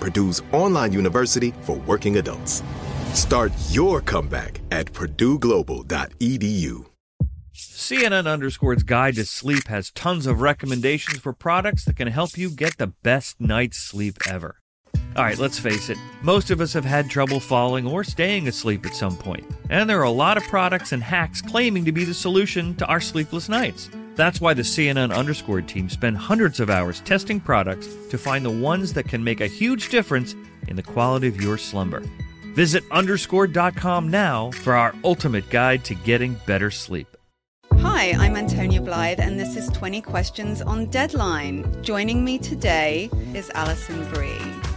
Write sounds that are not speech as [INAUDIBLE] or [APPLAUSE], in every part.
Purdue's online university for working adults. Start your comeback at purdueglobal.edu. CNN Underscore's Guide to Sleep has tons of recommendations for products that can help you get the best night's sleep ever. All right, let's face it, most of us have had trouble falling or staying asleep at some point, and there are a lot of products and hacks claiming to be the solution to our sleepless nights. That's why the CNN Underscore team spend hundreds of hours testing products to find the ones that can make a huge difference in the quality of your slumber. Visit underscore.com now for our ultimate guide to getting better sleep. Hi, I'm Antonia Blythe, and this is 20 Questions on Deadline. Joining me today is Alison Brie.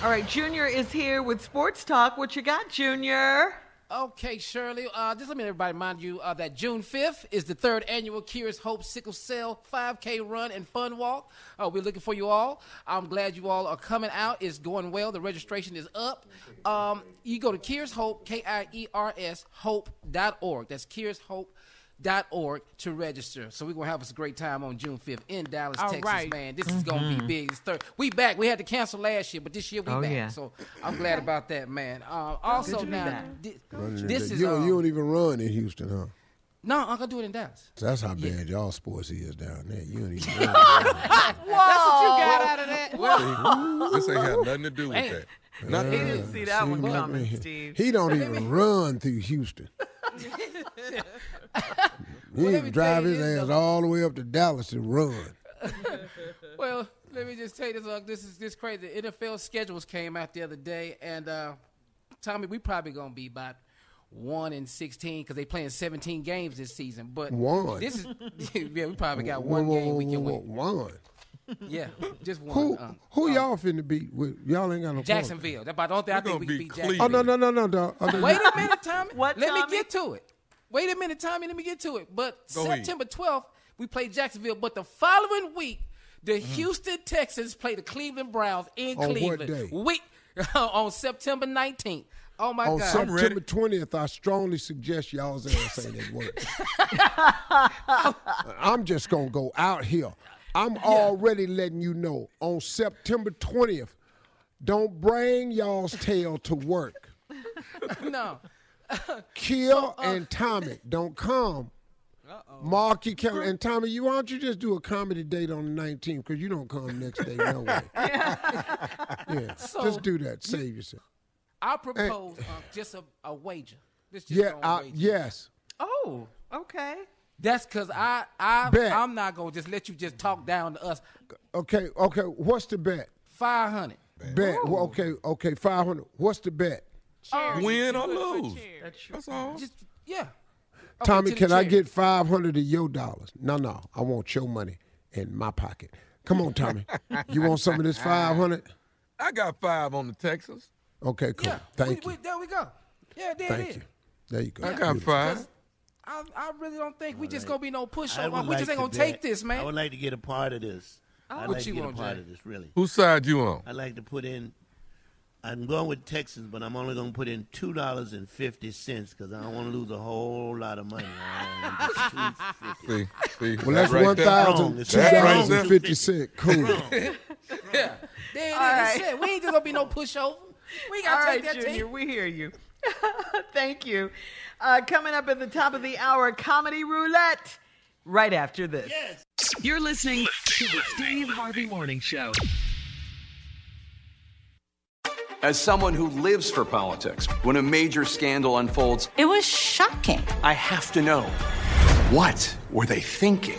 All right, Junior is here with Sports Talk. What you got, Junior? Okay, Shirley. Uh, just let me everybody remind you uh, that June 5th is the third annual Curious Hope Sickle Cell 5K Run and Fun Walk. Uh, we're looking for you all. I'm glad you all are coming out. It's going well. The registration is up. Um, you go to Curious Hope, K I E R S, hope.org. That's Curious Hope org to register. So we're gonna have us a great time on June 5th in Dallas, All Texas, right. man. This is gonna be big. It's third. We back. We had to cancel last year, but this year we Oh, back. yeah. So I'm glad about that, man. Uh, also to now, back. this is you, don't, um, you don't even run in Houston, huh? no, I'm gonna do it in Dallas. That's how bad y'all sports is down there. You don't even [LAUGHS] run. That's what you got out of that. this ain't had nothing to do with Man. that. Not He didn't see that one coming. Steve. He don't even [LAUGHS] run through Houston. He even drive his ass all the way up to Dallas to run. [LAUGHS] Well, let me just tell you this. Uh, this is this crazy. The NFL schedules came out the other day, and uh, Tommy, we probably gonna be about one in sixteen because they playing seventeen games this season. But One? This is [LAUGHS] yeah, we probably got one Whoa, whoa, game we can win. One. Yeah, just one. Who uh, who uh, y'all finna beat? With y'all ain't got no. Jacksonville. That's about the only thing I We're think we can beat beat Jacksonville. Oh no no no no no. Oh, no, Wait a minute, Tommy. What, Let Tommy? me get to it. Wait a minute, Tommy. Let me get to it. But Go ahead. September 12th, we play Jacksonville. But the following week, the Houston Texans play the Cleveland Browns in On what Cleveland. day? Week [LAUGHS] on September 19th. Oh my On God. September twentieth, I strongly suggest y'all's ass ain't at work. [LAUGHS] I'm just gonna go out here. I'm already letting you know on September twentieth. Don't bring y'all's tail to work. [LAUGHS] no. [LAUGHS] Kill and Tommy [LAUGHS] don't come. Mark your calendar. And Tommy, you why don't you just do a comedy date on the 19th because you don't come next day no way. yeah, So- just do that. Save yourself. I propose uh, just a, a wager. This just Yeah, on I, yes. Oh, okay. That's because I, I, Bet. I'm not going to just let you just talk down to us. Okay, okay. What's the bet? 500. Bet. Well, okay, okay. 500. What's the bet? Win or lose. That's. That's all. Just, yeah. Tommy, to the can I get five hundred of your dollars? No, no, I want your money in my pocket. Come on, Tommy. [LAUGHS] you want some of this five hundred? I got five on the Texas. Okay, cool. Yeah, Thank we, you. We, there we go. Yeah, there Thank it is. you. There you go. I got Beautiful. five. I, I really don't think we just gonna be no I pushover. We like just ain't gonna bet- take this, man. I would like to get a part of this. I'd What like you to get want, a part Jay? of this, really. Whose side you on? I'd like to put in. I'm going with Texas, but I'm only going to put in two dollars and fifty cents because I don't want to lose a whole lot of money. I want just [LAUGHS] $2.50. See, see, Well, that that's right one thousand Wrong. Two dollars there. and fifty cents. Cool. [LAUGHS] Yeah, there it is. Shit, We ain't just gonna be no pushover. We gotta right, take that Junior, team. we hear you. [LAUGHS] Thank you. Uh, coming up at the top of the hour, Comedy Roulette, right after this. You're listening to the Steve Harvey Morning Show. As someone who lives for politics, when a major scandal unfolds, It was shocking. I have to know what were they thinking?